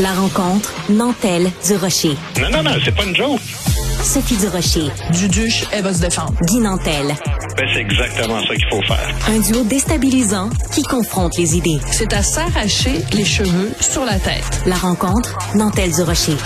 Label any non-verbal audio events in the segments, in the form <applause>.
La rencontre Nantel du Rocher. Non, non, non, c'est pas une joke. Sophie du Rocher. Duduche, elle va se défendre. Guy Nantel. Ben, c'est exactement ça qu'il faut faire. Un duo déstabilisant qui confronte les idées. C'est à s'arracher les cheveux sur la tête. La rencontre Nantel du Rocher.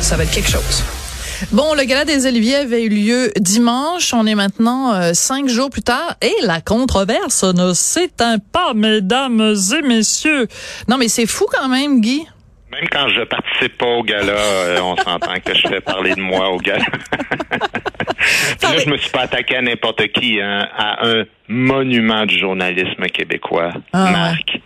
Ça va être quelque chose. Bon, le gala des Oliviers avait eu lieu dimanche. On est maintenant euh, cinq jours plus tard et la controverse ne s'éteint pas, mesdames et messieurs? Non, mais c'est fou quand même, Guy. Même quand je participe pas au gala, euh, on s'entend que je fais parler de moi au gala. <laughs> Là, je me suis pas attaqué à n'importe qui, hein, à un monument du journalisme québécois, Ah, Marc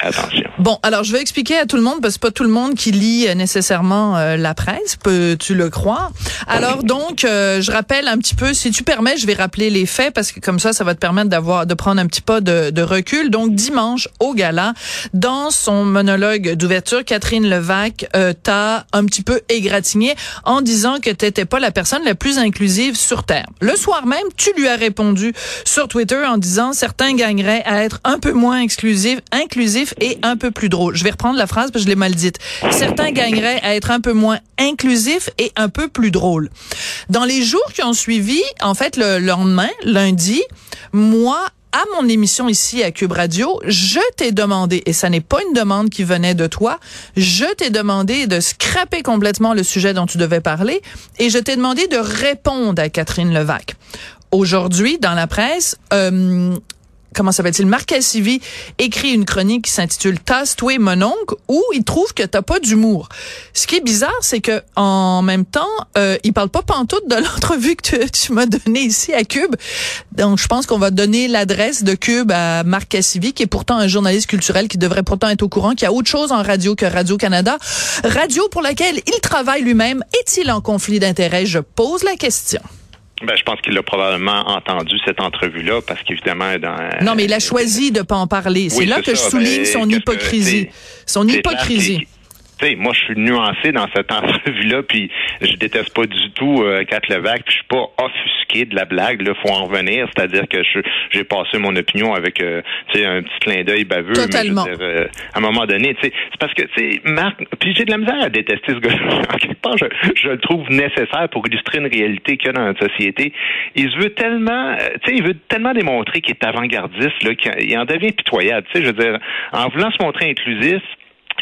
Attention. Bon, alors je vais expliquer à tout le monde parce que c'est pas tout le monde qui lit euh, nécessairement euh, la presse, peux-tu le croire? Alors donc, euh, je rappelle un petit peu, si tu permets, je vais rappeler les faits parce que comme ça, ça va te permettre d'avoir de prendre un petit pas de, de recul. Donc dimanche au gala, dans son monologue d'ouverture, Catherine Levac euh, t'a un petit peu égratigné en disant que t'étais pas la personne la plus inclusive sur terre. Le soir même, tu lui as répondu sur Twitter en disant certains gagneraient à être un peu moins exclusifs inclusif et un peu plus drôle. Je vais reprendre la phrase parce que je l'ai mal dite. Certains gagneraient à être un peu moins inclusif et un peu plus drôle. Dans les jours qui ont suivi, en fait, le lendemain, lundi, moi, à mon émission ici à Cube Radio, je t'ai demandé, et ça n'est pas une demande qui venait de toi, je t'ai demandé de scraper complètement le sujet dont tu devais parler et je t'ai demandé de répondre à Catherine Levac. Aujourd'hui, dans la presse, euh, comment s'appelle-t-il, Marc Cassivi écrit une chronique qui s'intitule Tasse-toi mon oncle où il trouve que t'as pas d'humour. Ce qui est bizarre, c'est que en même temps, euh, il parle pas pantoute de <laughs> l'entrevue que tu, tu m'as donnée ici à Cube. Donc, je pense qu'on va donner l'adresse de Cube à Marc Cassivi, qui est pourtant un journaliste culturel qui devrait pourtant être au courant qu'il y a autre chose en radio que Radio-Canada. Radio pour laquelle il travaille lui-même. Est-il en conflit d'intérêts? Je pose la question. Ben, je pense qu'il a probablement entendu cette entrevue-là parce qu'évidemment, dans. Non, mais il a choisi de pas en parler. C'est Oui, là que je souligne Ben, son hypocrisie. Son hypocrisie. Sais, moi, je suis nuancé dans cette <laughs> entrevue-là, puis je déteste pas du tout euh, Kat Levac, puis je suis pas offusqué de la blague. Là, faut en revenir, c'est-à-dire que je- j'ai passé mon opinion avec, euh, tu sais, un petit clin d'œil baveux. mais je veux Totalement. dire, euh, à un moment donné, tu sais, c'est parce que, tu sais, Marc, puis j'ai de la misère à détester ce gars-là. <laughs> En quelque part, je, je le trouve nécessaire pour illustrer une réalité qu'il y a dans notre société. Il se veut tellement, euh, tu sais, il veut tellement démontrer qu'il est avant-gardiste, là, qu'il en devient pitoyable. Tu sais, je veux dire, en voulant se montrer inclusif,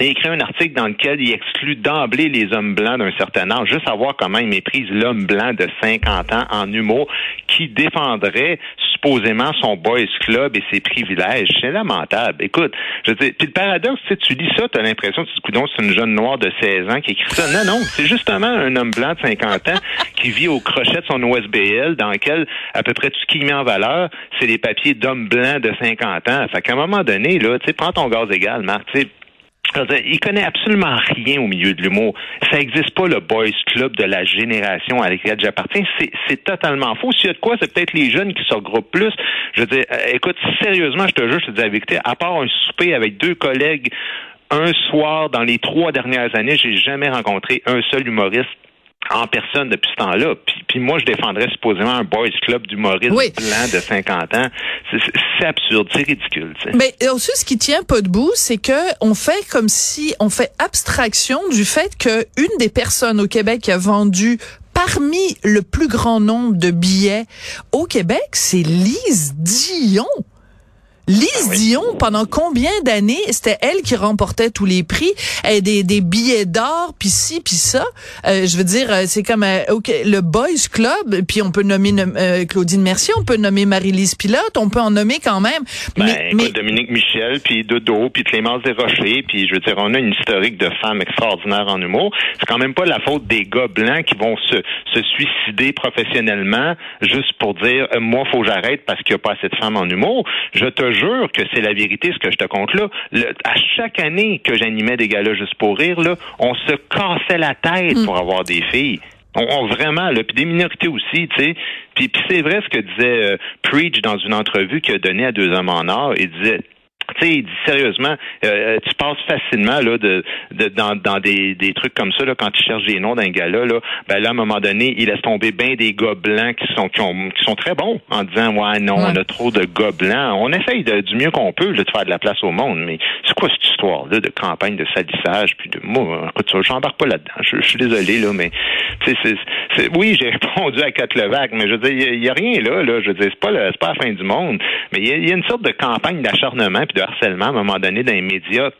il écrit un article dans lequel il exclut d'emblée les hommes blancs d'un certain âge, juste à voir comment il méprise l'homme blanc de 50 ans en humour qui défendrait supposément son boys club et ses privilèges. C'est lamentable. Écoute, je dire, puis le paradoxe, tu sais, tu lis ça, tu as l'impression que c'est une jeune noire de 16 ans qui écrit ça. Non, non, c'est justement un homme blanc de 50 ans qui vit au crochet de son OSBL dans lequel à peu près tout ce qu'il met en valeur, c'est les papiers d'homme blanc de 50 ans. Fait qu'à un moment donné, là, tu sais, prends ton gaz égal, Marc, tu sais, je veux il connaît absolument rien au milieu de l'humour. Ça n'existe pas le boys club de la génération à laquelle j'appartiens. C'est, totalement faux. S'il y a de quoi, c'est peut-être les jeunes qui se regroupent plus. Je veux dire, euh, écoute, sérieusement, je te jure, je te dis la vérité, à part un souper avec deux collègues un soir dans les trois dernières années, j'ai jamais rencontré un seul humoriste en personne depuis ce temps-là. Puis, puis moi, je défendrais supposément un boys club d'humoristes Oui. blancs de 50 ans. C'est, absurde, c'est ridicule. tu sais. Mais aussi, ce qui tient pas debout, c'est que on fait comme si on fait abstraction du fait que une des personnes au Québec qui a vendu parmi le plus grand nombre de billets au Québec, c'est Lise Dion. Lise Ah oui. Dion, pendant combien d'années, c'était elle qui remportait tous les prix, et des, des billets d'or, puis ci, puis ça. Euh, je veux dire, euh, c'est comme euh, ok, le Boys Club, puis on peut nommer euh, Claudine Mercier, on peut nommer Marie-Lise Pilote, on peut en nommer quand même. Ben, mais, écoute, mais- Dominique Michel, puis Dodo, puis Clémence Desrochers, puis je veux dire, on a une historique de femmes extraordinaires en humour. C'est quand même pas la faute des gars blancs qui vont se, se suicider professionnellement juste pour dire, euh, moi, faut que j'arrête parce qu'il n'y a pas assez de femmes en humour. Je te jure que c'est la vérité, ce que je te compte là. À chaque année que j'animais des galas juste pour rire, là, on se cassait la tête pour avoir des filles. On, vraiment, là, puis des minorités aussi, tu sais. Puis, puis c'est vrai ce que disait euh, Preach dans une entrevue qu'il a donnée à Deux Hommes en Or. Il disait, tu sais, sérieusement, euh, tu passes facilement là de, de dans, dans des, des trucs comme ça là quand tu cherches des noms d'un gars-là là, ben là à un moment donné, il laisse tomber bien des gars blancs qui sont qui, ont, qui sont très bons en disant ouais non, on a trop de gars blancs. On essaye de, du mieux qu'on peut là, de faire de la place au monde, mais c'est quoi cette histoire là de campagne de salissage puis de moi, écoute, j'embarque pas là-dedans. Je, suis désolé là, mais tu sais, oui j'ai <laughs> répondu à Cat Levac, mais je veux dire, il y, a rien là là. Je veux dire, c'est pas c'est pas la fin du monde, mais il y, y, a une sorte de campagne d'acharnement de harcèlement à un moment donné dans les médias.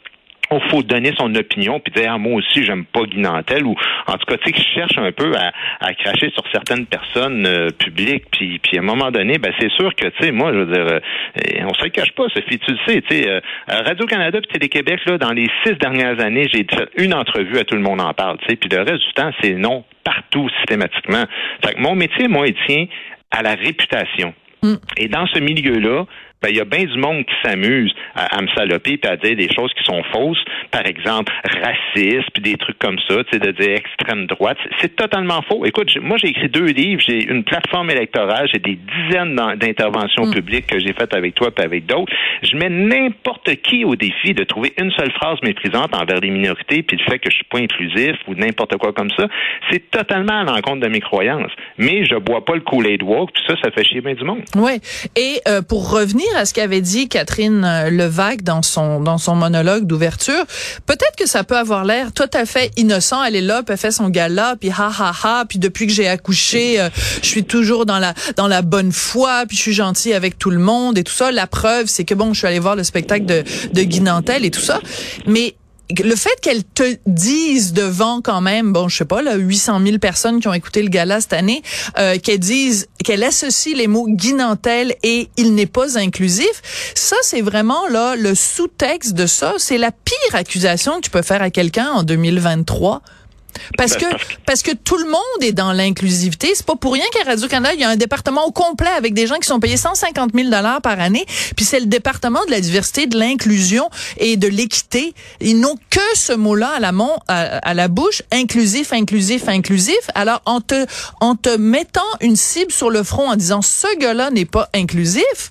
Il faut donner son opinion puis dire ah, moi aussi j'aime pas Guinantel ou en tout cas tu sais qui cherche un peu à, à, cracher sur certaines personnes euh, publiques. Puis puis à un moment donné ben c'est sûr que tu sais moi je veux dire euh, on se le cache pas Sophie tu le sais tu sais euh, Radio Canada puis Télé Québec là dans les six dernières années j'ai fait une entrevue à tout le monde en parle tu sais puis le reste du temps c'est non partout systématiquement. Fait que mon métier moi il tient à la réputation. Mm. et dans ce milieu là ben, il y a bien du monde qui s'amuse à, me saloper puis à dire des choses qui sont fausses, par exemple racistes puis des trucs comme ça, tu sais, de dire extrême droite. C'est totalement faux. Écoute, moi j'ai écrit deux livres, j'ai une plateforme électorale, j'ai des dizaines d'interventions mm. publiques que j'ai faites avec toi puis avec d'autres. Je mets n'importe qui au défi de trouver une seule phrase méprisante envers les minorités puis le fait que je suis pas inclusif ou n'importe quoi comme ça. C'est totalement à l'encontre de mes croyances. Mais je bois pas le Kool-Aid Walk puis ça, ça fait chier bien du monde. Oui. Et euh, pour revenir à ce qu'avait dit Catherine euh, Levac dans son dans son monologue d'ouverture, peut-être que ça peut avoir l'air tout à fait innocent. Elle est là, puis elle fait son gala, puis ha ha ha, puis depuis que j'ai accouché, euh, je suis toujours dans la dans la bonne foi, puis je suis gentille avec tout le monde et tout ça. La preuve, c'est que bon, je suis allée voir le spectacle de de Guy Nantel et tout ça, mais le fait qu'elle te dise devant quand même, bon, je sais pas, là, 800 000 personnes qui ont écouté le gala cette année, euh, qu'elle dise, qu'elle associe les mots guinantel et il n'est pas inclusif, ça, c'est vraiment là le sous-texte de ça. C'est la pire accusation que tu peux faire à quelqu'un en 2023. Parce que parce que tout le monde est dans l'inclusivité. C'est pas pour rien qu'à Radio Canada il y a un département au complet avec des gens qui sont payés 150 000 dollars par année. Puis c'est le département de la diversité, de l'inclusion et de l'équité. Ils n'ont que ce mot-là à la à, la bouche, inclusif, inclusif, inclusif. Alors en te en te mettant une cible sur le front en disant ce gars-là n'est pas inclusif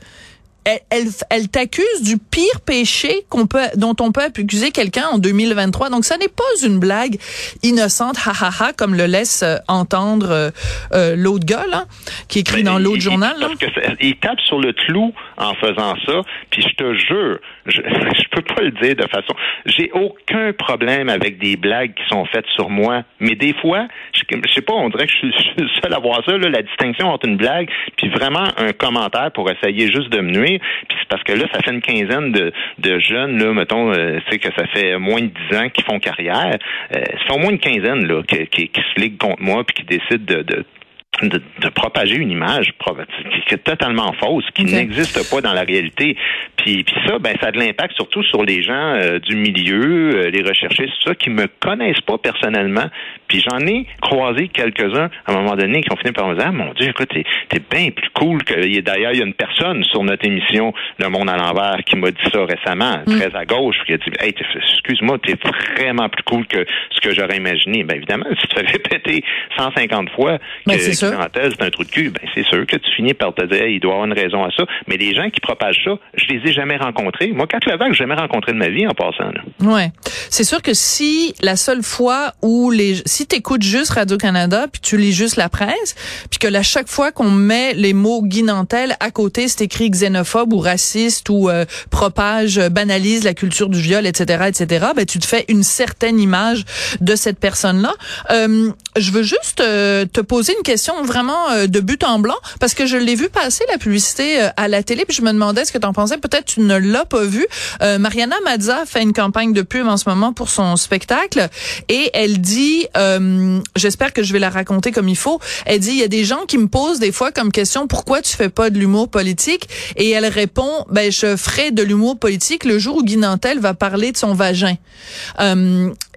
elle, elle, t'accuse du pire péché qu'on peut, dont on peut accuser quelqu'un en 2023. Donc, ça n'est pas une blague innocente, ha ha ha, comme le laisse euh, entendre euh, euh, l'autre gars, là, qui écrit dans l'autre journal. Là. il tape sur le clou en faisant ça, puis je te jure, je, <laughs> je peux pas le dire de façon... J'ai aucun problème avec des blagues qui sont faites sur moi, mais des fois, je, sais pas, on dirait que je suis le seul à voir ça, là, la distinction entre une blague puis vraiment un commentaire pour essayer juste de me nuire puis c'est parce que là, ça fait une quinzaine de, de jeunes, là, mettons, euh, tu sais, que ça fait moins de dix ans qui font carrière. Euh, fait au moins une quinzaine là, qui, qui, se liguent contre moi puis qui décident de, de de, de, propager une image qui est totalement fausse, qui n'existe pas dans la réalité. Puis, puis ça, ben, ça a de l'impact surtout sur les gens euh, du milieu, euh, les recherchistes, tout ça, qui me connaissent pas personnellement. Puis j'en ai croisé quelques-uns à un moment donné qui ont fini par me dire, ah, mon Dieu, écoute, t'es, es bien plus cool que. D'ailleurs, il y a une personne sur notre émission Le Monde à l'envers qui m'a dit ça récemment, mm. très à gauche, qui a dit, hey, excuse-moi, t'es vraiment plus cool que ce que j'aurais imaginé. Ben évidemment, <laughs> si tu fais répéter 150 fois que c'est un trou de cul, ben, c'est sûr que tu finis par te dire, il doit avoir une raison à ça. Mais les gens qui propagent ça, je les ai jamais rencontrés. Moi, Cat Levac, j'ai jamais rencontré de ma vie en passant. Là. Ouais. C'est sûr que si la seule fois où les, si t'écoutes juste Radio-Canada, puis tu lis juste la presse, puis que à chaque fois qu'on met les mots guinantel à côté, c'est écrit xénophobe ou raciste ou euh, propage, banalise la culture du viol, etc., etc., ben, tu te fais une certaine image de cette personne-là. Euh, je veux juste euh, te poser une question vraiment euh, de but en blanc parce que je l'ai vu passer la publicité euh, à la télé puis je me demandais ce que tu en pensais? Peut-être tu ne l'as pas vu. Euh, Mariana Mazza fait une campagne de pub en ce moment pour son spectacle et elle dit, j'espère que je vais la raconter comme il faut. Elle dit, il y a des gens qui me posent des fois comme question pourquoi tu fais pas de l'humour politique? Et elle répond, ben je ferai de l'humour politique le jour où Guy Nantel va parler de son vagin.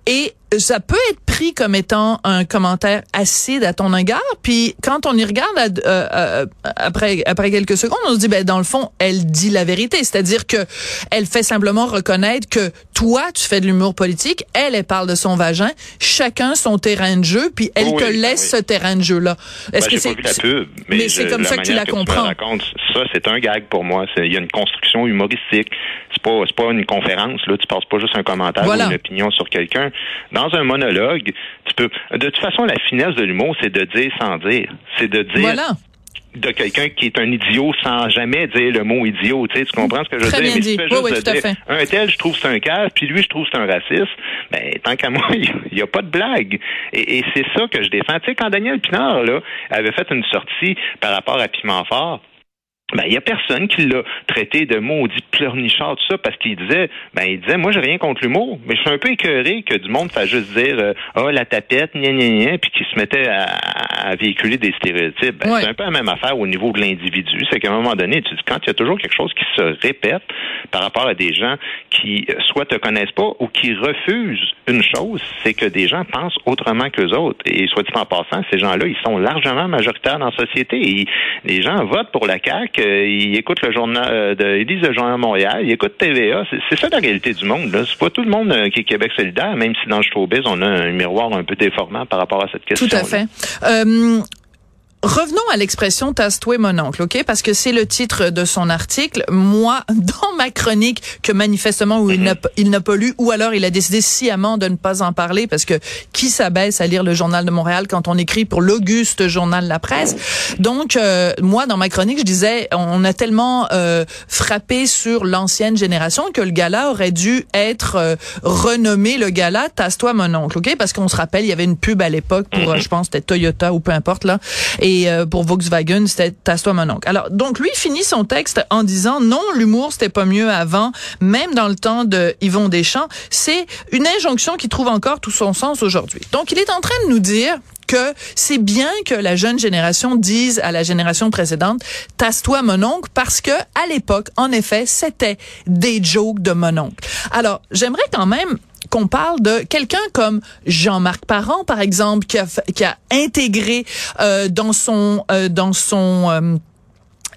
et ça peut être pris comme étant un commentaire acide à ton égard. Puis quand on y regarde euh, euh, après après quelques secondes, on se dit ben dans le fond, elle dit la vérité, c'est-à-dire que elle fait simplement reconnaître que toi tu fais de l'humour politique, elle elle parle de son vagin, chacun son terrain de jeu, puis elle te laisse ce terrain de jeu là. Est-ce ben, que c'est pas vu la pub, mais, c'est comme ça que tu la comprends. ça c'est un gag pour moi, il y a une construction humoristique. C'est pas c'est pas une conférence là, tu passes pas juste un commentaire ou une opinion sur quelqu'un. Dans un monologue, tu peux. De toute façon, la finesse de l'humour, c'est de dire sans dire. C'est de dire. de quelqu'un qui est un idiot sans jamais dire le mot idiot. Tu, sais, tu comprends ce que je veux dire? Mais si tu fais juste de dire, un tel, je trouve c'est un cave, puis lui, je trouve c'est un raciste. Ben, tant qu'à moi, <laughs> il n'y a, pas de blague. Et, c'est ça que je défends. Tu sais, quand Daniel Pinard, là, avait fait une sortie par rapport à Piment Fort, ben, il y a personne qui l'a traité de maudit pleurnichard, tout ça, parce qu'il disait, ben, il disait, moi, j'ai rien contre l'humour, mais je suis un peu écœuré que du monde fasse juste dire, euh, ah, oh, la tapette, gna, gna, gna, puis qu'il se mettait à, véhiculer des stéréotypes. Ben, C'est un peu la même affaire au niveau de l'individu. C'est qu'à un moment donné, tu dis, quand il y a toujours quelque chose qui se répète par rapport à des gens qui euh, soit te connaissent pas ou qui refusent une chose, c'est que des gens pensent autrement que les autres. Et soit dit en passant, ces gens-là, ils sont largement majoritaires dans la société. Et les gens votent pour la CAQ ils écoutent le journal, euh, de, ils lisent le journal Montréal, ils écoutent TVA. C'est ça la réalité du monde. C'est pas tout le monde euh, qui est Québec solidaire, même si dans le showbiz, on a un miroir un peu déformant par rapport à cette question. Tout à fait. Euh, Revenons à l'expression tasse-toi mon oncle, OK? Parce que c'est le titre de son article. Moi, <laughs> dans ma chronique, que manifestement où il n'a pas lu, ou alors il a décidé sciemment de ne pas en parler, parce que qui s'abaisse à lire le Journal de Montréal quand on écrit pour l'auguste Journal La Presse? Donc, euh, moi, dans ma chronique, je disais, on a tellement euh, frappé sur l'ancienne génération que le gala aurait dû être euh, renommé le gala Tasse-toi mon oncle, OK? Parce qu'on se rappelle, il y avait une pub à l'époque pour, je pense, c'était Toyota ou peu importe, là. Et euh, pour Volkswagen, c'était tasse-toi mon oncle. Alors, donc lui finit son texte en disant non, l'humour c'était pas mieux avant, même dans le temps de Yvon Deschamps. C'est une injonction qui trouve encore tout son sens aujourd'hui. Donc, il est en train de nous dire que c'est bien que la jeune génération dise à la génération précédente tasse-toi mon oncle parce que à l'époque en effet c'était des jokes de mon oncle. Alors j'aimerais quand même qu'on parle de quelqu'un comme Jean-Marc Parent, par exemple, qui a, qui a intégré euh, dans son euh, dans son euh,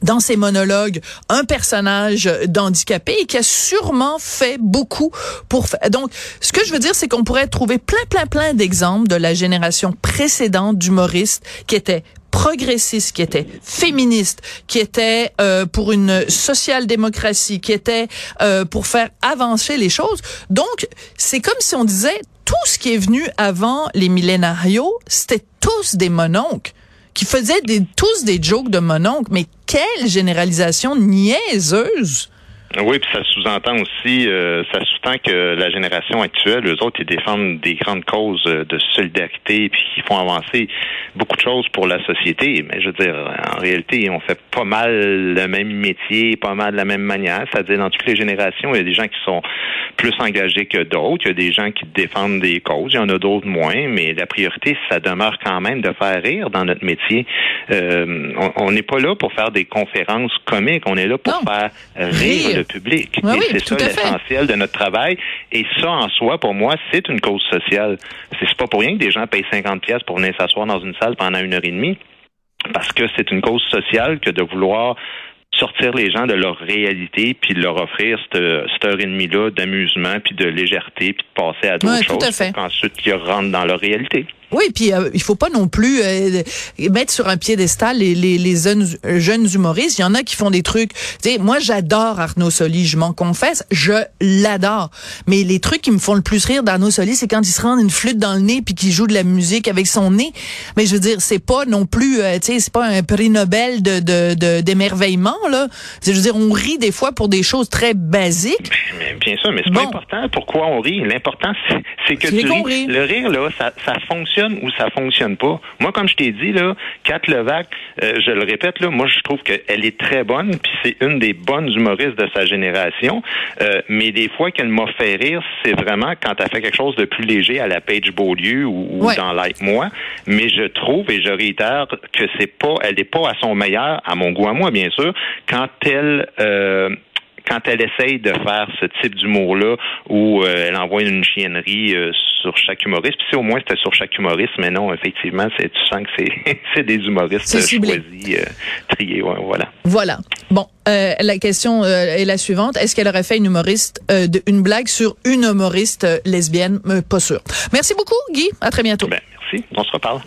dans ses monologues un personnage d'handicapé et qui a sûrement fait beaucoup pour donc ce que je veux dire c'est qu'on pourrait trouver plein plein plein d'exemples de la génération précédente d'humoristes qui étaient progressiste, qui était féministe, qui était euh, pour une social-démocratie, qui était euh, pour faire avancer les choses. Donc, c'est comme si on disait, tout ce qui est venu avant les millénarios, c'était tous des mononcles qui faisaient des, tous des jokes de mononcles. Mais quelle généralisation niaiseuse! Oui, puis ça sous-entend aussi, euh, ça sous-entend que la génération actuelle, eux autres, ils défendent des grandes causes euh, de solidarité, puis ils font avancer beaucoup de choses pour la société. Mais je veux dire, en réalité, on fait pas mal le même métier, pas mal de la même manière. C'est-à-dire, dans toutes les générations, il y a des gens qui sont plus engagés que d'autres. Il y a des gens qui défendent des causes. Il y en a d'autres moins. Mais la priorité, ça demeure quand même de faire rire dans notre métier. Euh, on n'est pas là pour faire des conférences comiques. On est là pour faire rire public. et c'est ça l'essentiel de notre travail. Et ça, en soi, pour moi, c'est une cause sociale. C'est pas pour rien que des gens payent 50 pièces pour venir s'asseoir dans une salle pendant une heure et demie. Parce que c'est une cause sociale que de vouloir sortir les gens de leur réalité puis de leur offrir cette, heure et demie-là d'amusement puis de légèreté puis de passer à d'autres choses pour qu'ensuite ils rentrent dans leur réalité. Oui, puis euh, il faut pas non plus euh, mettre sur un piédestal les, jeunes, humoristes. Il y en a qui font des trucs. Moi, j'adore Arnaud Soli, je m'en confesse, je l'adore. Mais les trucs qui me font le plus rire d'Arnaud Soli, c'est quand il se rend une flûte dans le nez puis qu'il joue de la musique avec son nez. Mais je veux dire, c'est pas non plus, euh, c'est pas un prix Nobel de d'émerveillement là. Je veux dire, on rit des fois pour des choses très basiques. Mais, bien sûr, mais c'est pas important pourquoi on rit? L'important, c'est que tu ris. Le rire là, ça, ça fonctionne ou ça fonctionne pas. Moi, comme je t'ai dit, là, Kat Levac, euh, je le répète, là, moi, je trouve qu'elle est très bonne, puis c'est une des bonnes humoristes de sa génération. Euh, mais des fois qu'elle m'a fait rire, c'est vraiment quand elle fait quelque chose de plus léger à la Page Beaulieu ou, dans Like Moi. Mais je trouve et je réitère que c'est pas, elle n'est pas à son meilleur, à mon goût à moi, bien sûr, quand elle euh, quand elle essaye de faire ce type d'humour-là où euh, elle envoie une chiennerie euh, sur chaque humoriste, puis si au moins c'était sur chaque humoriste, mais non, effectivement, c'est tu sens que c'est <laughs> c'est des humoristes choisis, triés, voilà. Voilà. Bon, la question est la suivante est-ce qu'elle aurait fait une humoriste, une blague sur une humoriste lesbienne? Pas sûr. Merci beaucoup, Guy. À très bientôt. Ben, merci. On se reparle.